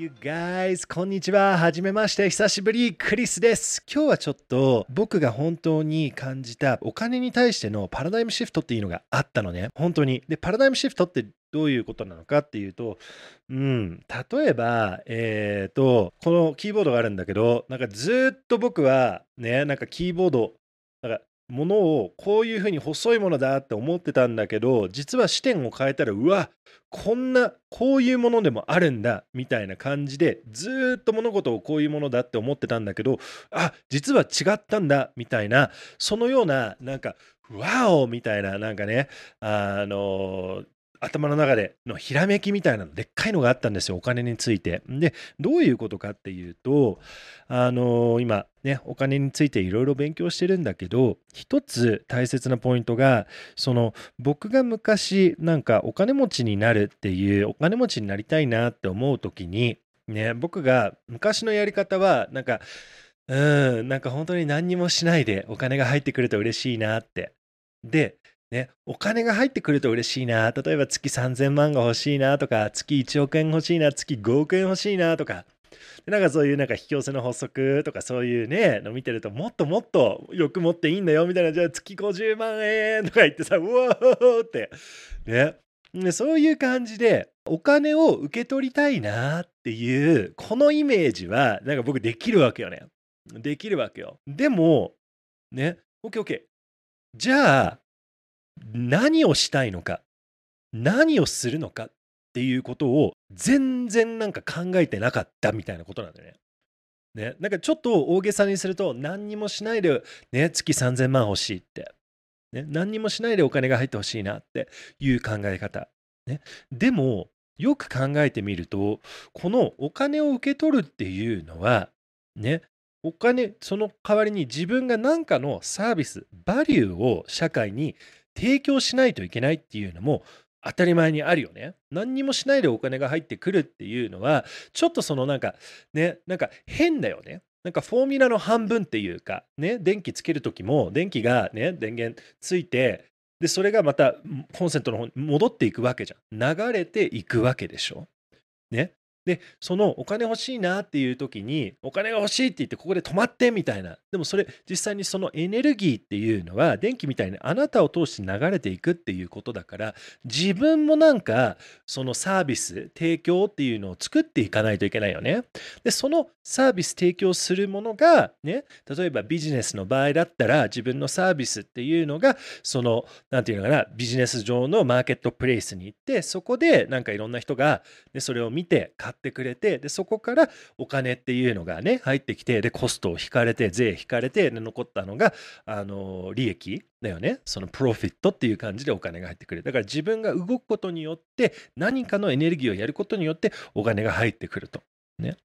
you guys! こんにちは。はじめまして。久しぶり。クリスです。今日はちょっと僕が本当に感じたお金に対してのパラダイムシフトっていうのがあったのね。本当に。で、パラダイムシフトってどういうことなのかっていうと、うん、例えば、えっ、と、このキーボードがあるんだけど、なんかずっと僕はね、なんかキーボード、なんかものをこういうふうに細いものだって思ってたんだけど実は視点を変えたらうわこんなこういうものでもあるんだみたいな感じでずっと物事をこういうものだって思ってたんだけどあ実は違ったんだみたいなそのようななんかワオみたいななんかねあの頭の中でのひらめきみたいなのでっかいのがあったんですよお金について。でどういうことかっていうとあの今ねお金についていろいろ勉強してるんだけど一つ大切なポイントがその僕が昔なんかお金持ちになるっていうお金持ちになりたいなって思う時にね僕が昔のやり方はなんかうんなんか本当に何にもしないでお金が入ってくると嬉しいなって。でね、お金が入ってくると嬉しいな例えば月3000万が欲しいなとか月1億円欲しいな月5億円欲しいなとか。なんかそういうなんか引き寄せの法則とかそういうねの見てるともっともっと欲持っていいんだよみたいなじゃあ月50万円とか言ってさうわーって。ね。でそういう感じでお金を受け取りたいなっていうこのイメージはなんか僕できるわけよね。できるわけよ。でもね。OKOK じゃあ何をしたいのか何をするのかっていうことを全然なんか考えてなかったみたいなことなんだよね。ね、なんかちょっと大げさにすると何にもしないで、ね、月3000万欲しいって、ね、何にもしないでお金が入ってほしいなっていう考え方、ね、でもよく考えてみるとこのお金を受け取るっていうのはねお金その代わりに自分が何かのサービスバリューを社会に提供しないといけないっていうのも当たり前にあるよね。何にもしないでお金が入ってくるっていうのはちょっとそのなんかねなんか変だよね。なんかフォーミュラの半分っていうかね電気つける時も電気がね電源ついてでそれがまたコンセントの方に戻っていくわけじゃん。流れていくわけでしょ。ね。でそのお金欲しいなっていう時にお金が欲しいって言ってここで止まってみたいなでもそれ実際にそのエネルギーっていうのは電気みたいにあなたを通して流れていくっていうことだから自分もなんかそのサービス提供っていうのを作っていかないといけないよね。でそのサービス提供するものがね例えばビジネスの場合だったら自分のサービスっていうのがその何て言うのかなビジネス上のマーケットプレイスに行ってそこでなんかいろんな人が、ね、それを見て買っててくれてでそこからお金っていうのがね入ってきてでコストを引かれて税引かれてで残ったのがあの利益だよね。そのプロフィットっていう感じでお金が入ってくる。だから自分が動くことによって何かのエネルギーをやることによってお金が入ってくると。ね。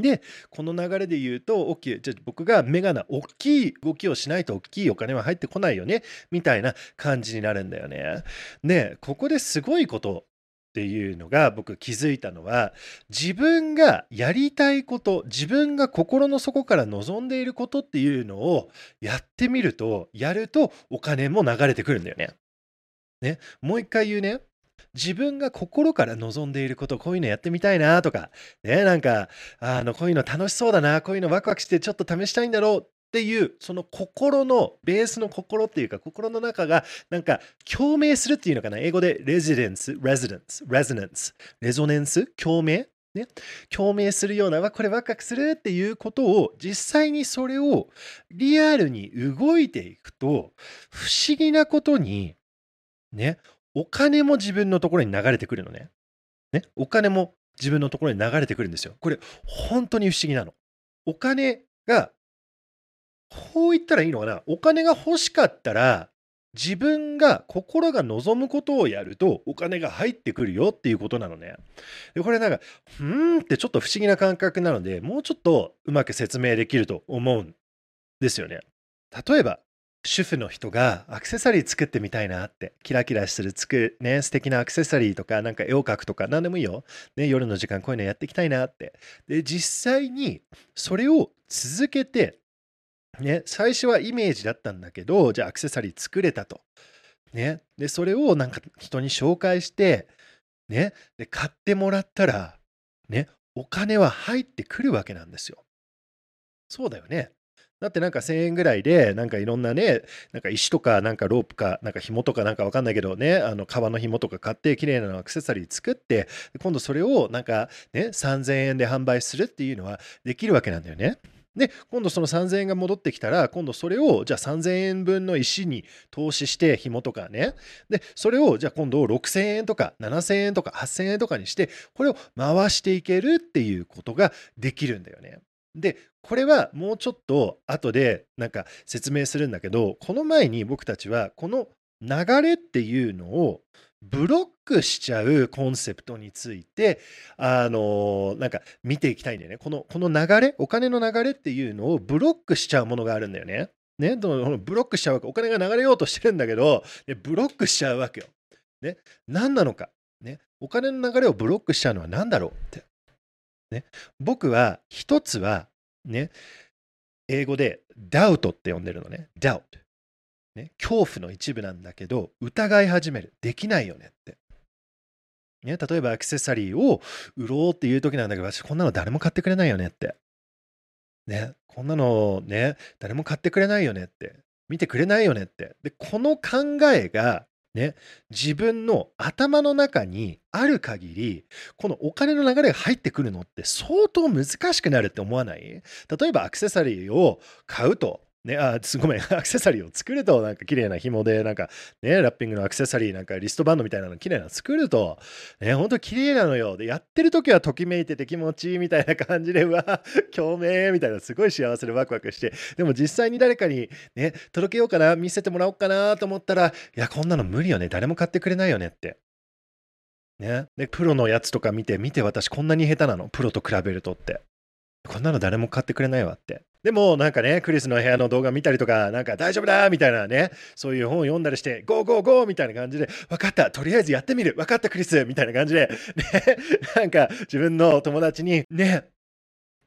でこの流れで言うと OK じゃあ僕がメガな大きい動きをしないと大きいお金は入ってこないよねみたいな感じになるんだよね。でここですごいことっていうのが僕気づいたのは自分がやりたいこと自分が心の底から望んでいることっていうのをやってみるとやるとお金も流れてくるんだよね。ねもう一回言うね自分が心から望んでいることこういうのやってみたいなとかねなんかあのこういうの楽しそうだなこういうのワクワクしてちょっと試したいんだろうっっていうその心のベースの心っていうか心の中がなんか共鳴するっていうのかな？英語でレジデンス、レジデンス、レゾネンス、レゾネンス、共鳴？ね、共鳴するようなこれワクワクするっていうことを実際にそれをリアルに動いていくと不思議なことにね？お金も自分のところに流れてくるのね。ね？お金も自分のところに流れてくるんですよ。これ本当に不思議なの。お金がこう言ったらいいのかなお金が欲しかったら自分が心が望むことをやるとお金が入ってくるよっていうことなのね。でこれなんかふーんってちょっと不思議な感覚なのでもうちょっとうまく説明できると思うんですよね。例えば主婦の人がアクセサリー作ってみたいなってキラキラするつくね素敵なアクセサリーとかなんか絵を描くとか何でもいいよ、ね、夜の時間こういうのやっていきたいなってで実際にそれを続けてね、最初はイメージだったんだけど、じゃあアクセサリー作れたと。ね、で、それをなんか人に紹介して、ね、で、買ってもらったら、ね、お金は入ってくるわけなんですよ。そうだよね。だってなんか1000円ぐらいで、なんかいろんなね、なんか石とか、なんかロープか、なんか紐とかなんかわかんないけどね、あの革の紐とか買って、綺麗なアクセサリー作って、今度それをなんかね、3000円で販売するっていうのはできるわけなんだよね。で、今度その3000円が戻ってきたら、今度それをじゃあ3000円分の石に投資して、紐とかね。で、それをじゃあ今度6000円とか7000円とか8000円とかにして、これを回していけるっていうことができるんだよね。で、これはもうちょっと後でなんか説明するんだけど、この前に僕たちはこの流れっていうのをブロックしちゃうコンセプトについて、あのなんか見ていきたいんだよね。この、この流れ、お金の流れっていうのをブロックしちゃうものがあるんだよね。ね、ブロックしちゃうわけ。お金が流れようとしてるんだけど、ね、ブロックしちゃうわけよ。ね、何なのか。ね、お金の流れをブロックしちゃうのは何だろうって。ね、僕は一つはね英語でダウトって呼んでるのねダウト、ね、恐怖の一部なんだけど疑い始める。できないよねって、ね、例えばアクセサリーを売ろうっていう時なんだけど私こんなの誰も買ってくれないよねって。ねこんなのね誰も買ってくれないよねって。見てくれないよねって。でこの考えがね、自分の頭の中にある限り、このお金の流れが入ってくるのって相当難しくなるって思わない？例えばアクセサリーを買うと。ね、あ、ごめん、アクセサリーを作ると、なんか綺麗な紐で、なんかね、ラッピングのアクセサリー、なんかリストバンドみたいなの綺麗なの作ると、ね、ほんと綺麗なのよ。で、やってる時はときめいてて気持ちいいみたいな感じで、うわ、共鳴みたいな、すごい幸せでワクワクして、でも実際に誰かにね、届けようかな、見せてもらおうかなと思ったら、いや、こんなの無理よね、誰も買ってくれないよねって。ね。で、プロのやつとか見て、見て私こんなに下手なの、プロと比べるとって。こんなの誰も買ってくれないわって。でもなんかね、クリスの部屋の動画見たりとか、なんか大丈夫だみたいなね、そういう本を読んだりして、ゴーゴーゴーみたいな感じで、分かった、とりあえずやってみる、分かったクリスみたいな感じで、ね、なんか自分の友達に、ね、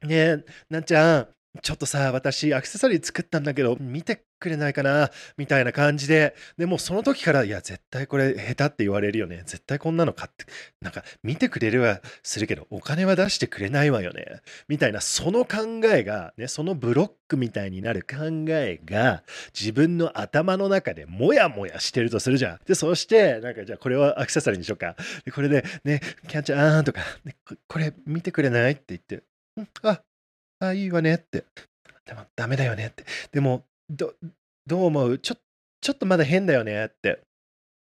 ね、なんちゃん、ちょっとさ、私、アクセサリー作ったんだけど、見てくれないかなみたいな感じで、でもその時から、いや、絶対これ下手って言われるよね。絶対こんなの買って、なんか見てくれるはするけど、お金は出してくれないわよね。みたいな、その考えが、ね、そのブロックみたいになる考えが、自分の頭の中でもやもやしてるとするじゃん。で、そして、なんかじゃあこれはアクセサリーにしようか。で、これで、ね、キャンちゃんとか、ね、これ見てくれないって言って、あ、あ、いいわねって。でもダメだよねって。でも、ど、どう思う？ちょ、ちょっとまだ変だよねって。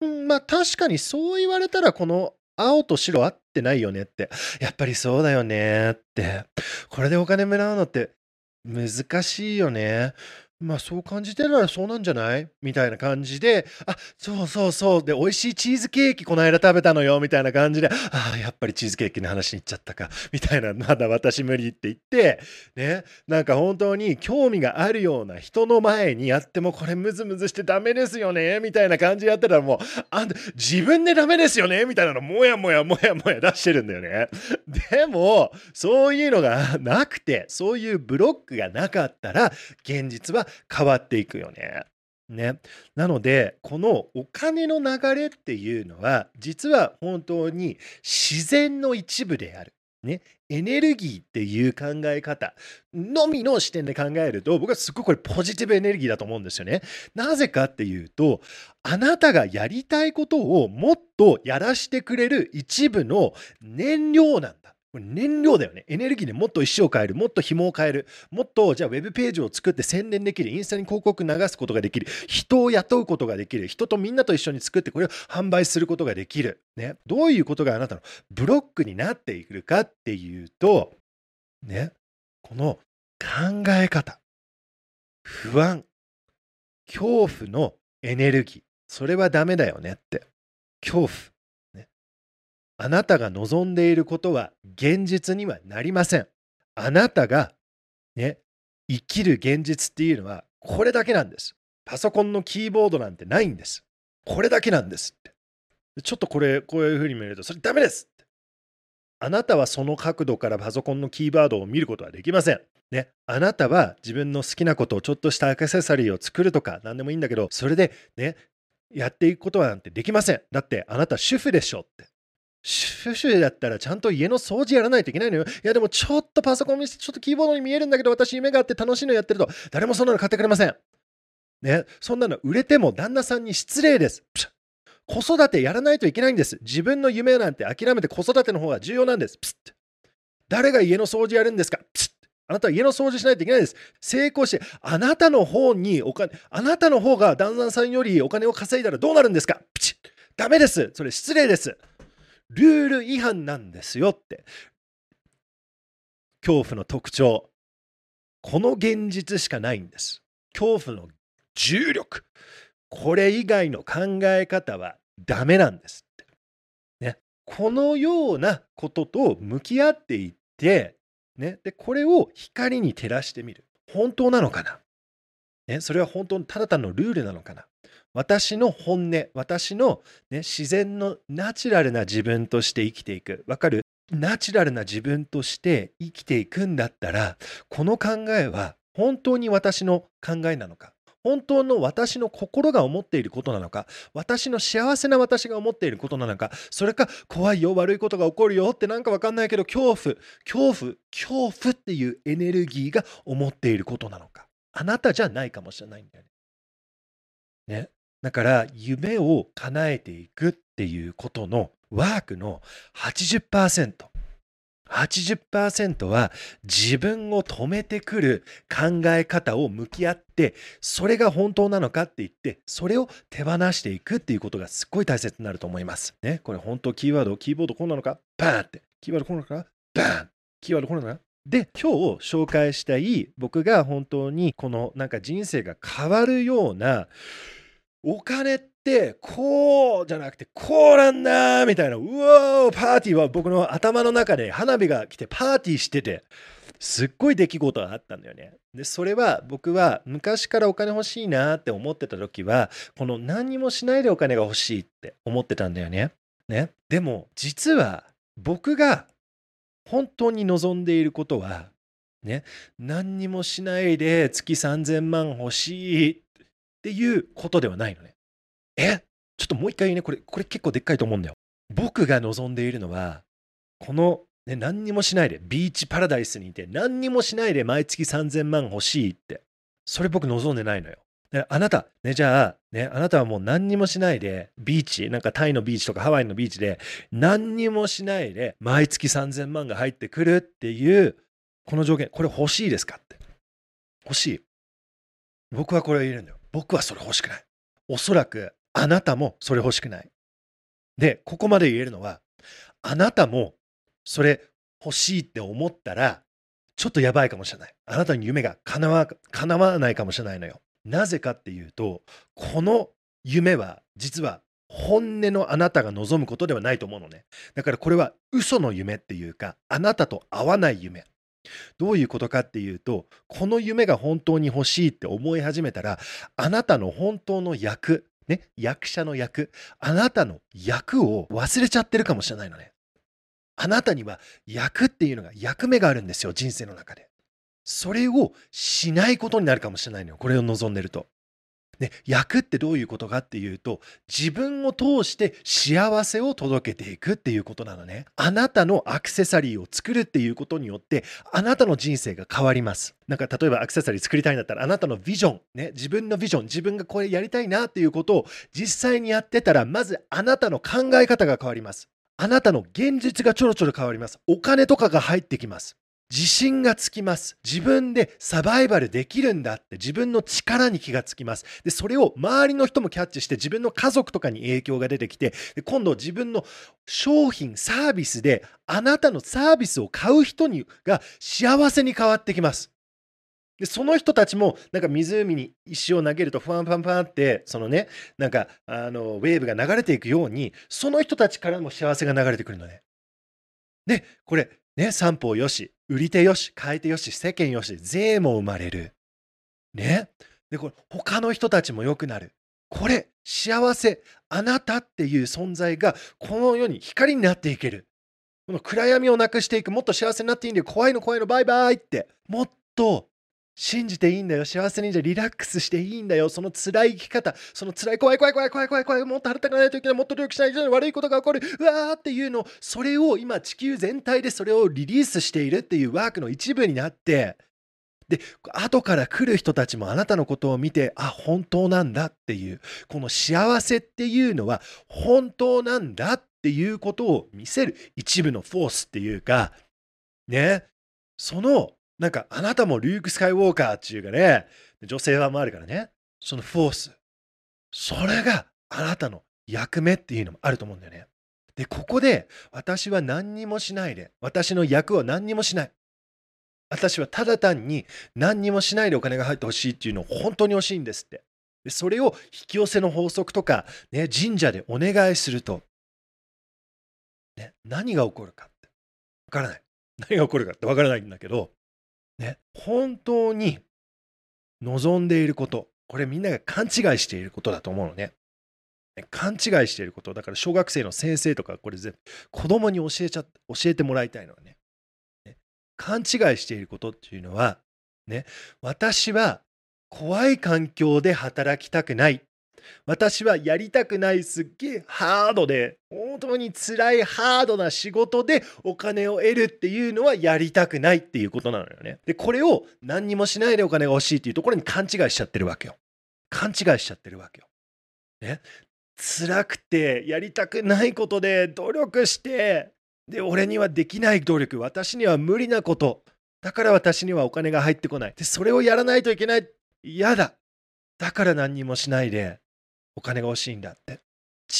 うん、まあ確かにそう言われたらこの青と白合ってないよねって。やっぱりそうだよねって。これでお金もらうのって難しいよね。まあそう感じてるならそうなんじゃない？みたいな感じで、あ、そうそうそう。で、美味しいチーズケーキこの間食べたのよ。みたいな感じで、ああ、やっぱりチーズケーキの話に行っちゃったか。みたいな、まだ私無理って言って、ね、なんか本当に興味があるような人の前にやってもこれムズムズしてダメですよね。みたいな感じでやってたらもう、あんた自分でダメですよね。みたいなのもやもやもやもや出してるんだよね。でも、そういうのがなくて、そういうブロックがなかったら、現実は変わっていくよね。ね。なので、このお金の流れっていうのは、実は本当に自然の一部である。ね、エネルギーっていう考え方のみの視点で考えると僕はすごくこれポジティブエネルギーだと思うんですよね。なぜかっていうとあなたがやりたいことをもっとやらしてくれる一部の燃料なんだ。燃料だよね。エネルギーでもっと石を変える、もっと紐を変える、もっとじゃあウェブページを作って宣伝できる、インスタに広告流すことができる、人を雇うことができる、人とみんなと一緒に作ってこれを販売することができる。ね。どういうことがあなたのブロックになっているかっていうと、ね。この考え方、不安、恐怖のエネルギー、それはダメだよねって。恐怖。あなたが望んでいることは現実にはなりません。あなたがね、生きる現実っていうのはこれだけなんです。パソコンのキーボードなんてないんです。これだけなんですって。ちょっとこれ、こういうふうに見ると、それダメですって。あなたはその角度からパソコンのキーボードを見ることはできません。ね、あなたは自分の好きなことをちょっとしたアクセサリーを作るとか何でもいいんだけど、それでね、やっていくことはなんてできません。だってあなた主婦でしょって。主婦だったらちゃんと家の掃除やらないといけないのよ。いやでもちょっとパソコン見せてちょっとキーボードに見えるんだけど私夢があって楽しいのやってると誰もそんなの買ってくれません。ね、そんなの売れても旦那さんに失礼です。子育てやらないといけないんです。自分の夢なんて諦めて子育ての方が重要なんです。誰が家の掃除やるんですかあなたは家の掃除しないといけないです。成功して、あなたの方にお金、あなたの方が旦那さんよりお金を稼いだらどうなるんですかプチダメです。それ失礼です。ルール違反なんですよって。恐怖の特徴。この現実しかないんです。恐怖の重力。これ以外の考え方はダメなんですって。ね。このようなことと向き合っていって、ね。で、これを光に照らしてみる。本当なのかな？ね、それは本当にただ単のルールなのかな？私の本音、私の、ね、自然のナチュラルな自分として生きていく。わかる？ナチュラルな自分として生きていくんだったら、この考えは本当に私の考えなのか？本当の私の心が思っていることなのか？私の幸せな私が思っていることなのか？それか怖いよ悪いことが起こるよってなんかわかんないけど恐怖恐怖恐怖っていうエネルギーが思っていることなのか？あなたじゃないかもしれないんだよね。ね？だから夢を叶えていくっていうことのワークの80% 80%は自分を止めてくる考え方を向き合ってそれが本当なのかって言ってそれを手放していくっていうことがすっごい大切になると思います。ね、これ本当キーワードキーボードこうなのか？バーンって。キーワードこうなのか？バーン。キーワードこうなのか？で今日紹介したい僕が本当にこのなんか人生が変わるようなお金ってこうじゃなくてこうなんだみたいなうわーパーティーは僕の頭の中で花火が来てパーティーしててすっごい出来事があったんだよね。でそれは僕は昔からお金欲しいなって思ってた時はこの何にもしないでお金が欲しいって思ってたんだよね。ねでも実は僕が本当に望んでいることはね何にもしないで月3000万欲しいっっていうことではないのね。え？ちょっともう一回言うね、これ、これ結構でっかいと思うんだよ。僕が望んでいるのは、この、ね、何にもしないで、ビーチパラダイスにいて、何にもしないで毎月3000万欲しいって。それ僕望んでないのよ。あなた、ね、じゃあ、ね、あなたはもう何にもしないで、ビーチ、なんかタイのビーチとかハワイのビーチで、何にもしないで、毎月3000万が入ってくるっていう、この条件、これ欲しいですかって。欲しい。僕はこれを言えるんだよ。僕はそれ欲しくない。おそらくあなたもそれ欲しくない。で、ここまで言えるのは、あなたもそれ欲しいって思ったら、ちょっとやばいかもしれない。あなたに夢が叶わ叶わないかもしれないのよ。なぜかっていうと、この夢は実は本音のあなたが望むことではないと思うのね。だからこれは嘘の夢っていうか、あなたと合わない夢。どういうことかっていうと、この夢が本当に欲しいって思い始めたら、あなたの本当の役、ね、役者の役、あなたの役を忘れちゃってるかもしれないのね。あなたには役っていうのが役目があるんですよ、人生の中で。それをしないことになるかもしれないのよ、これを望んでると。で役ってどういうことかっていうと自分を通して幸せを届けていくっていうことなのね。あなたのアクセサリーを作るっていうことによってあなたの人生が変わります。なんか例えばアクセサリー作りたいんだったらあなたのビジョンね自分のビジョン自分がこれやりたいなっていうことを実際にやってたらまずあなたの考え方が変わります。あなたの現実がちょろちょろ変わります。お金とかが入ってきます。自信がつきます。自分でサバイバルできるんだって自分の力に気がつきます。で、それを周りの人もキャッチして自分の家族とかに影響が出てきて、で今度自分の商品、サービスであなたのサービスを買う人にが幸せに変わってきます。でその人たちもなんか湖に石を投げるとファンファンファンってそのねなんかあのウェーブが流れていくようにその人たちからも幸せが流れてくるのね。でこれね三方よし売り手よし、買い手よし、世間よし、税も生まれる。ね？で、これ、他の人たちも良くなる。これ、幸せ、あなたっていう存在が、この世に光になっていける。この暗闇をなくしていく、もっと幸せになっていいんだよ。怖いの怖いの、バイバイって。もっと信じていいんだよ。幸せにじゃリラックスしていいんだよ。その辛い生き方、その辛い怖い怖い怖い怖い怖い怖い、もっと働かないといけない、もっと努力しないといけない悪いことが起こる、うわーっていうの、それを今地球全体でそれをリリースしているっていうワークの一部になって、で、後から来る人たちもあなたのことを見て、あ、本当なんだっていう、この幸せっていうのは本当なんだっていうことを見せる一部のフォースっていうか、ね、そのなんかあなたもリューク・スカイウォーカーっていうかね、女性はもあるからね、そのフォース。それがあなたの役目っていうのもあると思うんだよね。で、ここで私は何にもしないで、私の役は何にもしない。私はただ単に何にもしないでお金が入ってほしいっていうのを本当に欲しいんですって。でそれを引き寄せの法則とか、ね、神社でお願いすると、ね、何が起こるかってわからない。何が起こるかってわからないんだけど、ね、本当に望んでいること、これみんなが勘違いしていることだと思うのね。勘違いしていること、だから小学生の先生とか、これ全部子供に教えちゃ教えてもらいたいのはね、ね勘違いしていることっていうのは、ね、私は怖い環境で働きたくない私はやりたくないすっげえハードで本当に辛いハードな仕事でお金を得るっていうのはやりたくないっていうことなのよね。でこれを何にもしないでお金が欲しいっていうところに勘違いしちゃってるわけよ。勘違いしちゃってるわけよ。ね。辛くてやりたくないことで努力してで俺にはできない努力私には無理なことだから私にはお金が入ってこないでそれをやらないといけない嫌だだから何にもしないでお金が欲しいんだって。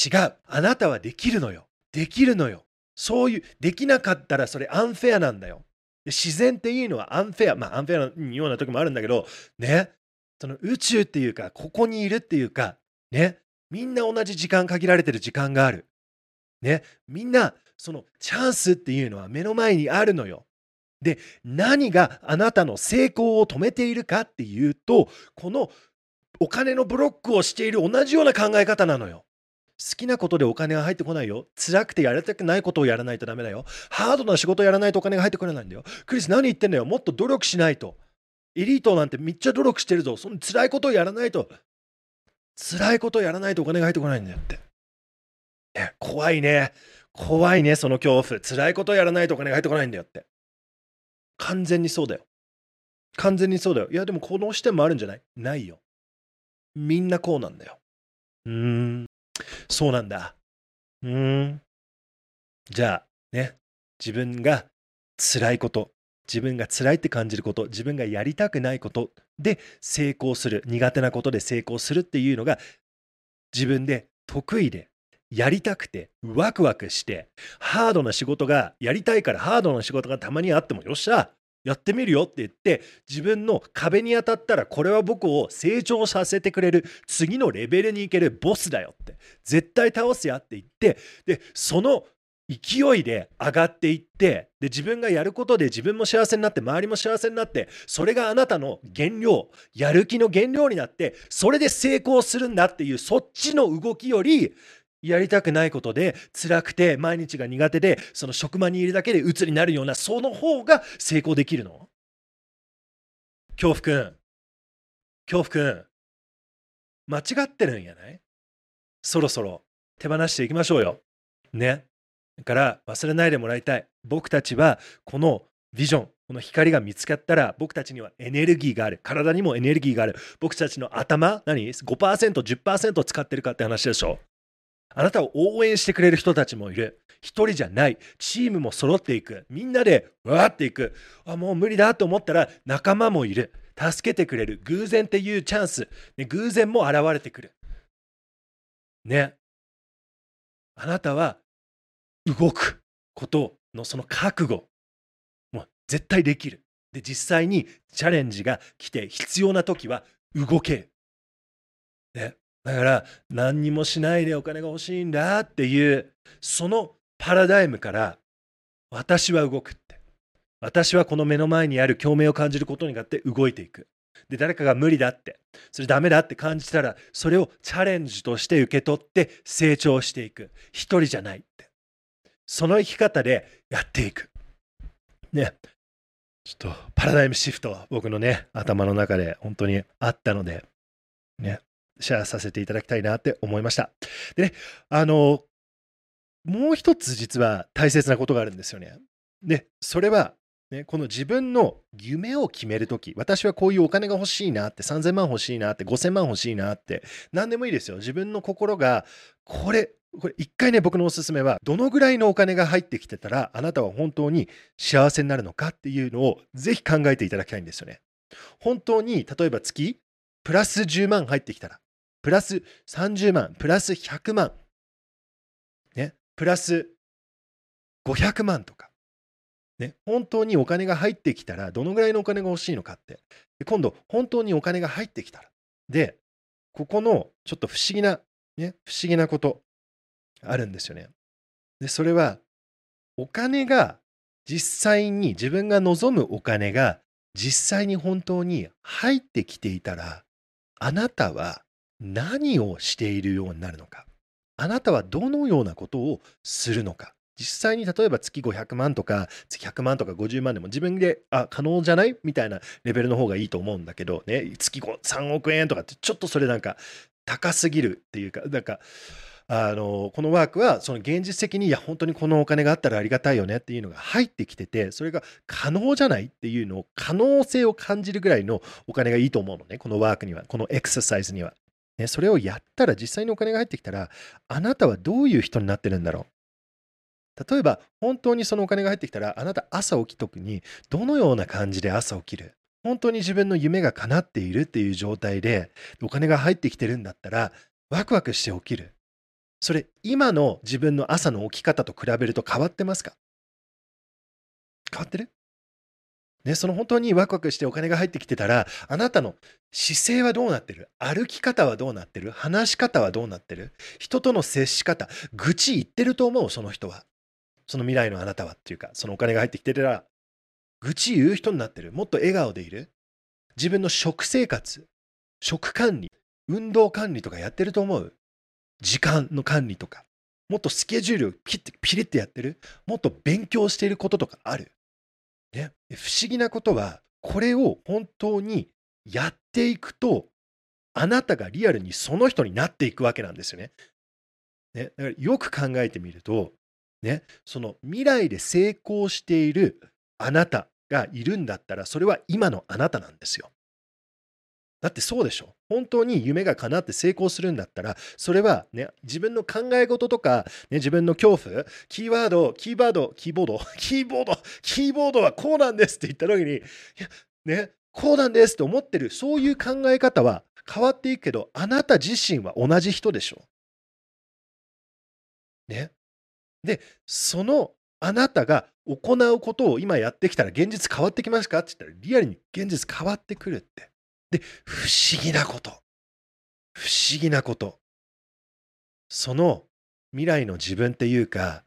違う。あなたはできるのよ。できるのよ。そういう、できなかったらそれアンフェアなんだよ。自然っていうのはアンフェア、まあアンフェアなような時もあるんだけど、ね、その宇宙っていうか、ここにいるっていうか、ね、みんな同じ時間限られてる時間がある。ね、みんなそのチャンスっていうのは目の前にあるのよ。で、何があなたの成功を止めているかっていうと、このお金のブロックをしている同じような考え方なのよ。好きなことでお金が入ってこないよ。辛くてやりたくないことをやらないとダメだよ。ハードな仕事やらないとお金が入ってこないんだよ。クリス何言ってんだよ。もっと努力しないと。エリートなんてめっちゃ努力してるぞ。その辛いことをやらないと。辛いことをやらないとお金が入ってこないんだよって。ね、怖いね。怖いね、その恐怖。辛いことをやらないとお金が入ってこないんだよって。完全にそうだよ。完全にそうだよ。いや、でもこの視点もあるんじゃない？ないよ。みんなこうなんだよ。うーん、そうなんだ。うーん。じゃあ、ね、自分が辛いこと、自分が辛いって感じること、自分がやりたくないことで成功する、苦手なことで成功するっていうのが、自分で得意で、やりたくて、ワクワクして、ハードな仕事がやりたいからハードな仕事がたまにあっても、よっしゃ、やってみるよって言って自分の壁に当たったらこれは僕を成長させてくれる次のレベルに行けるボスだよって絶対倒すやって言ってでその勢いで上がっていってで自分がやることで自分も幸せになって周りも幸せになってそれがあなたの原料やる気の原料になってそれで成功するんだっていうそっちの動きよりやりたくないことで辛くて毎日が苦手でその職場にいるだけで鬱になるようなその方が成功できるの？恐怖くん恐怖くん間違ってるんやない？そろそろ手放していきましょうよ。ね。だから忘れないでもらいたい。僕たちはこのビジョンこの光が見つかったら僕たちにはエネルギーがある。体にもエネルギーがある。僕たちの頭何？5%10% 使ってるかって話でしょ。あなたを応援してくれる人たちもいる。一人じゃない。チームも揃っていく。みんなでわーっていく。あ、もう無理だと思ったら仲間もいる。助けてくれる。偶然っていうチャンス。ね、偶然も現れてくる。ね。あなたは動くことのその覚悟。もう絶対できる。で、実際にチャレンジが来て必要な時は動ける。だから何にもしないでお金が欲しいんだっていうそのパラダイムから私は動くって。私はこの目の前にある共鳴を感じることによって動いていく。で誰かが無理だってそれダメだって感じたらそれをチャレンジとして受け取って成長していく。一人じゃないって。その生き方でやっていく。ね。ちょっとパラダイムシフト、僕のね、頭の中で本当にあったので、ね、シェアさせていただきたいなって思いました。でね、あの、もう一つ実は大切なことがあるんですよね。で、それは、ね、この自分の夢を決めるとき、私はこういうお金が欲しいなって、3000万欲しいなって、5000万欲しいなって、何でもいいですよ。自分の心が、これ、これ一回ね、僕のおすすめは、どのぐらいのお金が入ってきてたら、あなたは本当に幸せになるのかっていうのを、ぜひ考えていただきたいんですよね。本当に、例えば月、プラス10万入ってきたら、プラス30万、プラス100万、ね、プラス500万とか、ね、本当にお金が入ってきたら、どのぐらいのお金が欲しいのかって。今度、本当にお金が入ってきたら。で、ここのちょっと不思議な、ね、不思議なことあるんですよね。で、それは、お金が実際に自分が望むお金が実際に本当に入ってきていたら、あなたは何をしているようになるのか。あなたはどのようなことをするのか。実際に例えば月500万とか月100万とか50万でも自分であ可能じゃない？みたいなレベルの方がいいと思うんだけどね月3億円とかってちょっとそれなんか高すぎるっていうかなんかあのこのワークはその現実的にいや本当にこのお金があったらありがたいよねっていうのが入ってきててそれが可能じゃないっていうのを可能性を感じるぐらいのお金がいいと思うのねこのワークにはこのエクササイズには。ね、それをやったら実際にお金が入ってきたらあなたはどういう人になってるんだろう？例えば、本当にそのお金が入ってきたら、あなた朝起きとくに、どのような感じで朝起きる？本当に自分の夢が叶っているっていう状態で、お金が入ってきてるんだったら、ワクワクして起きる。それ、今の自分の朝の起き方と比べると変わってますか？変わってる？ね、その本当にワクワクしてお金が入ってきてたら、あなたの姿勢はどうなってる？歩き方はどうなってる？話し方はどうなってる？人との接し方、愚痴言ってると思う、その人は。その未来のあなたはっていうか、そのお金が入ってきてたら、愚痴言う人になってる？もっと笑顔でいる？自分の食生活、食管理、運動管理とかやってると思う？時間の管理とか。もっとスケジュールをピッてピリッてやってる？もっと勉強していることとかある？ね。不思議なことは、これを本当にやっていくと、あなたがリアルにその人になっていくわけなんですよね。ねだからよく考えてみると、ね、その未来で成功しているあなたがいるんだったら、それは今のあなたなんですよ。だってそうでしょ本当に夢が叶って成功するんだったら、それはね、自分の考え事とか、ね、自分の恐怖、キーワード、キーワード、キーボード、キーボード、キーボードはこうなんですって言った時に、いや、ね、こうなんですって思ってる、そういう考え方は変わっていくけど、あなた自身は同じ人でしょ。ね。で、そのあなたが行うことを今やってきたら現実変わってきますかって言ったらリアルに現実変わってくるって。で、不思議なこと。不思議なこと。その未来の自分っていうか、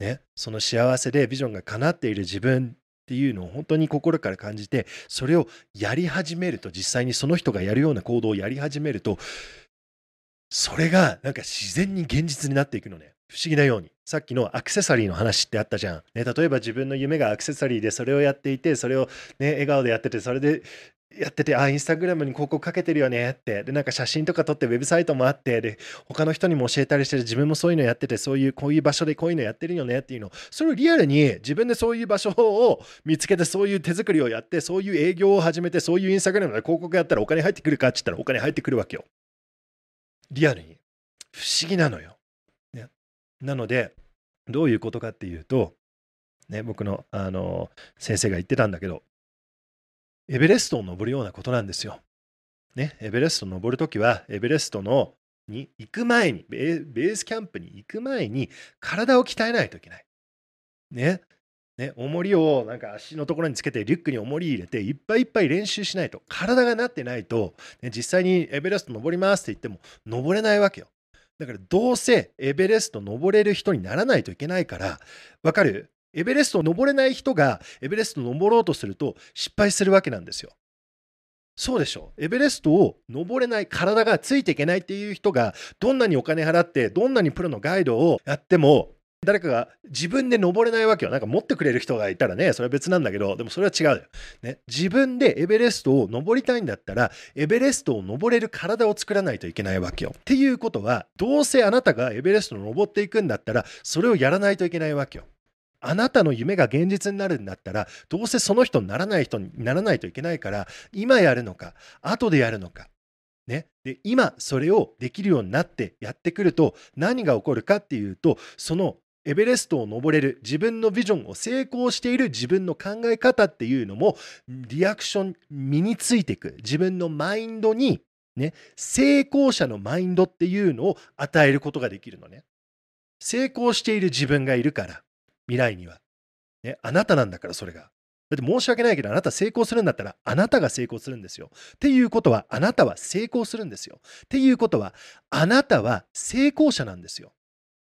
ね、その幸せでビジョンが叶っている自分っていうのを本当に心から感じて、それをやり始めると、実際にその人がやるような行動をやり始めると、それがなんか自然に現実になっていくのね。不思議なように。さっきのアクセサリーの話ってあったじゃん。ね、例えば自分の夢がアクセサリーでそれをやっていて、それをね、笑顔でやってて、それでやってて、あ、インスタグラムに広告かけてるよねって。で、なんか写真とか撮ってウェブサイトもあって、で、他の人にも教えたりして、自分もそういうのやってて、そういう、こういう場所でこういうのやってるよねっていうの。それをリアルに自分でそういう場所を見つけて、そういう手作りをやって、そういう営業を始めて、そういうインスタグラムで広告やったらお金入ってくるかって言ったらお金入ってくるわけよ。リアルに。不思議なのよ。ねなので、どういうことかっていうと、ね、僕のあの先生が言ってたんだけど、エベレストを登るようなことなんですよ。ね、エベレストを登るときは、エベレストのに行く前にベースキャンプに行く前に体を鍛えないといけない。ね。ね、重りをなんか足のところにつけてリュックに重り入れていっぱいいっぱい練習しないと体がなってないと、ね、実際にエベレスト登りますって言っても登れないわけよ。だからどうせエベレスト登れる人にならないといけないから、わかる？エベレストを登れない人がエベレスト登ろうとすると失敗するわけなんですよ。そうでしょエベレストを登れない体がついていけないっていう人がどんなにお金払ってどんなにプロのガイドをやっても誰かが自分で登れないわけよ。なんか持ってくれる人がいたらね、それは別なんだけど、でもそれは違うよ。ね、自分でエベレストを登りたいんだったら、エベレストを登れる体を作らないといけないわけよ。っていうことは、どうせあなたがエベレストを登っていくんだったら、それをやらないといけないわけよ。あなたの夢が現実になるんだったら、どうせその人にならない人にならないといけないから、今やるのか、後でやるのか。ね、で今それをできるようになってやってくると何が起こるかっていうとそのエベレストを登れる自分のビジョンを成功している自分の考え方っていうのもリアクション身についていく自分のマインドにね。成功者のマインドっていうのを与えることができるのね。成功している自分がいるから。未来には、ね、あなたなんだからそれがだって申し訳ないけど、あなた成功するんだったら、あなたが成功するんですよ。っていうことは、あなたは成功するんですよ。っていうことは、あなたは成功者なんですよ。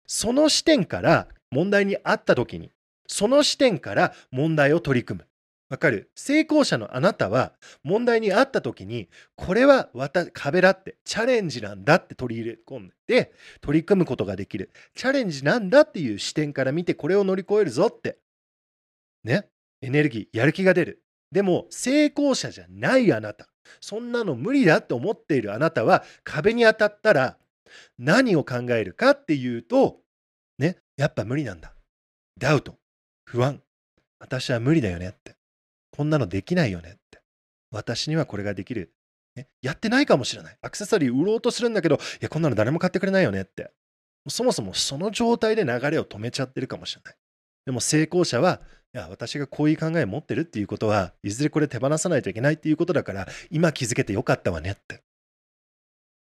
その視点から問題にあった時に、その視点から問題を取り組む。わかる？成功者のあなたは問題にあった時に、これは壁だって、チャレンジなんだって取り入れ込んで、取り組むことができる。チャレンジなんだっていう視点から見て、これを乗り越えるぞって。ね？エネルギー、やる気が出る。でも、成功者じゃないあなた、そんなの無理だって思っているあなたは、壁に当たったら何を考えるかっていうと、ね、やっぱ無理なんだ。ダウト、不安。私は無理だよねって。こんなのできないよねって。私にはこれができる。ね、やってないかもしれない。アクセサリー売ろうとするんだけど、いや、こんなの誰も買ってくれないよねって。そもそもその状態で流れを止めちゃってるかもしれない。でも成功者はいや私がこういう考えを持ってるっていうことはいずれこれ手放さないといけないっていうことだから今気づけてよかったわねって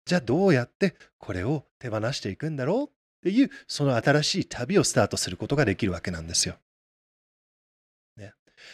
じゃあどうやってこれを手放していくんだろうっていうその新しい旅をスタートすることができるわけなんですよ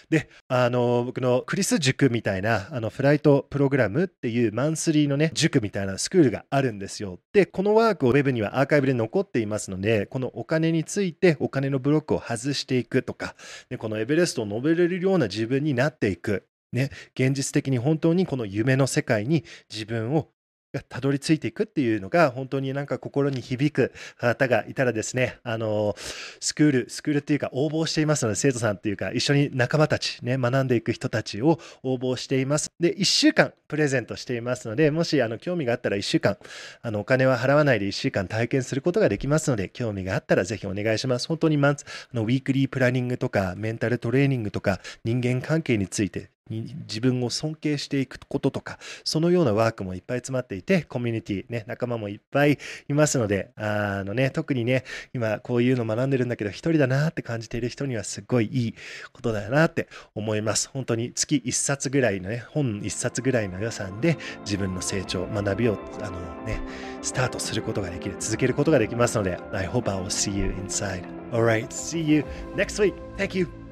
で、あの、僕のクリス塾みたいな、あの、フライトプログラムっていうマンスリーのね、塾みたいなスクールがあるんですよ。で、このワークを Web にはアーカイブで残っていますので、このお金についてお金のブロックを外していくとか、でこのエベレストを登れるような自分になっていく。ね、現実的に本当にこの夢の世界に自分をがたどり着いていくっていうのが本当になんか心に響く方がいたらですね、あの、スクール、スクールっていうか応募していますので、生徒さんっていうか一緒に仲間たち、ね、学んでいく人たちを応募しています。で、1週間プレゼントしていますので、もしあの興味があったら1週間、あのお金は払わないで1週間体験することができますので、興味があったらぜひお願いします。本当にマンツ、あのウィークリープランニングとか、メンタルトレーニングとか、人間関係についてに自分を尊敬していくこととか、そのようなワークもいっぱい詰まっていて、コミュニティ、ね、仲間もいっぱいいますので、あのね、特にね、今こういうの学んでるんだけど、一人だなって感じている人にはすごいいいことだなって思います。本当に月1冊ぐらいのね、本1冊ぐらいの予算で自分の成長、学びを、あのね、スタートすることができる、続けることができますので、I hope I will see you inside. Alright, see you next week. Thank you.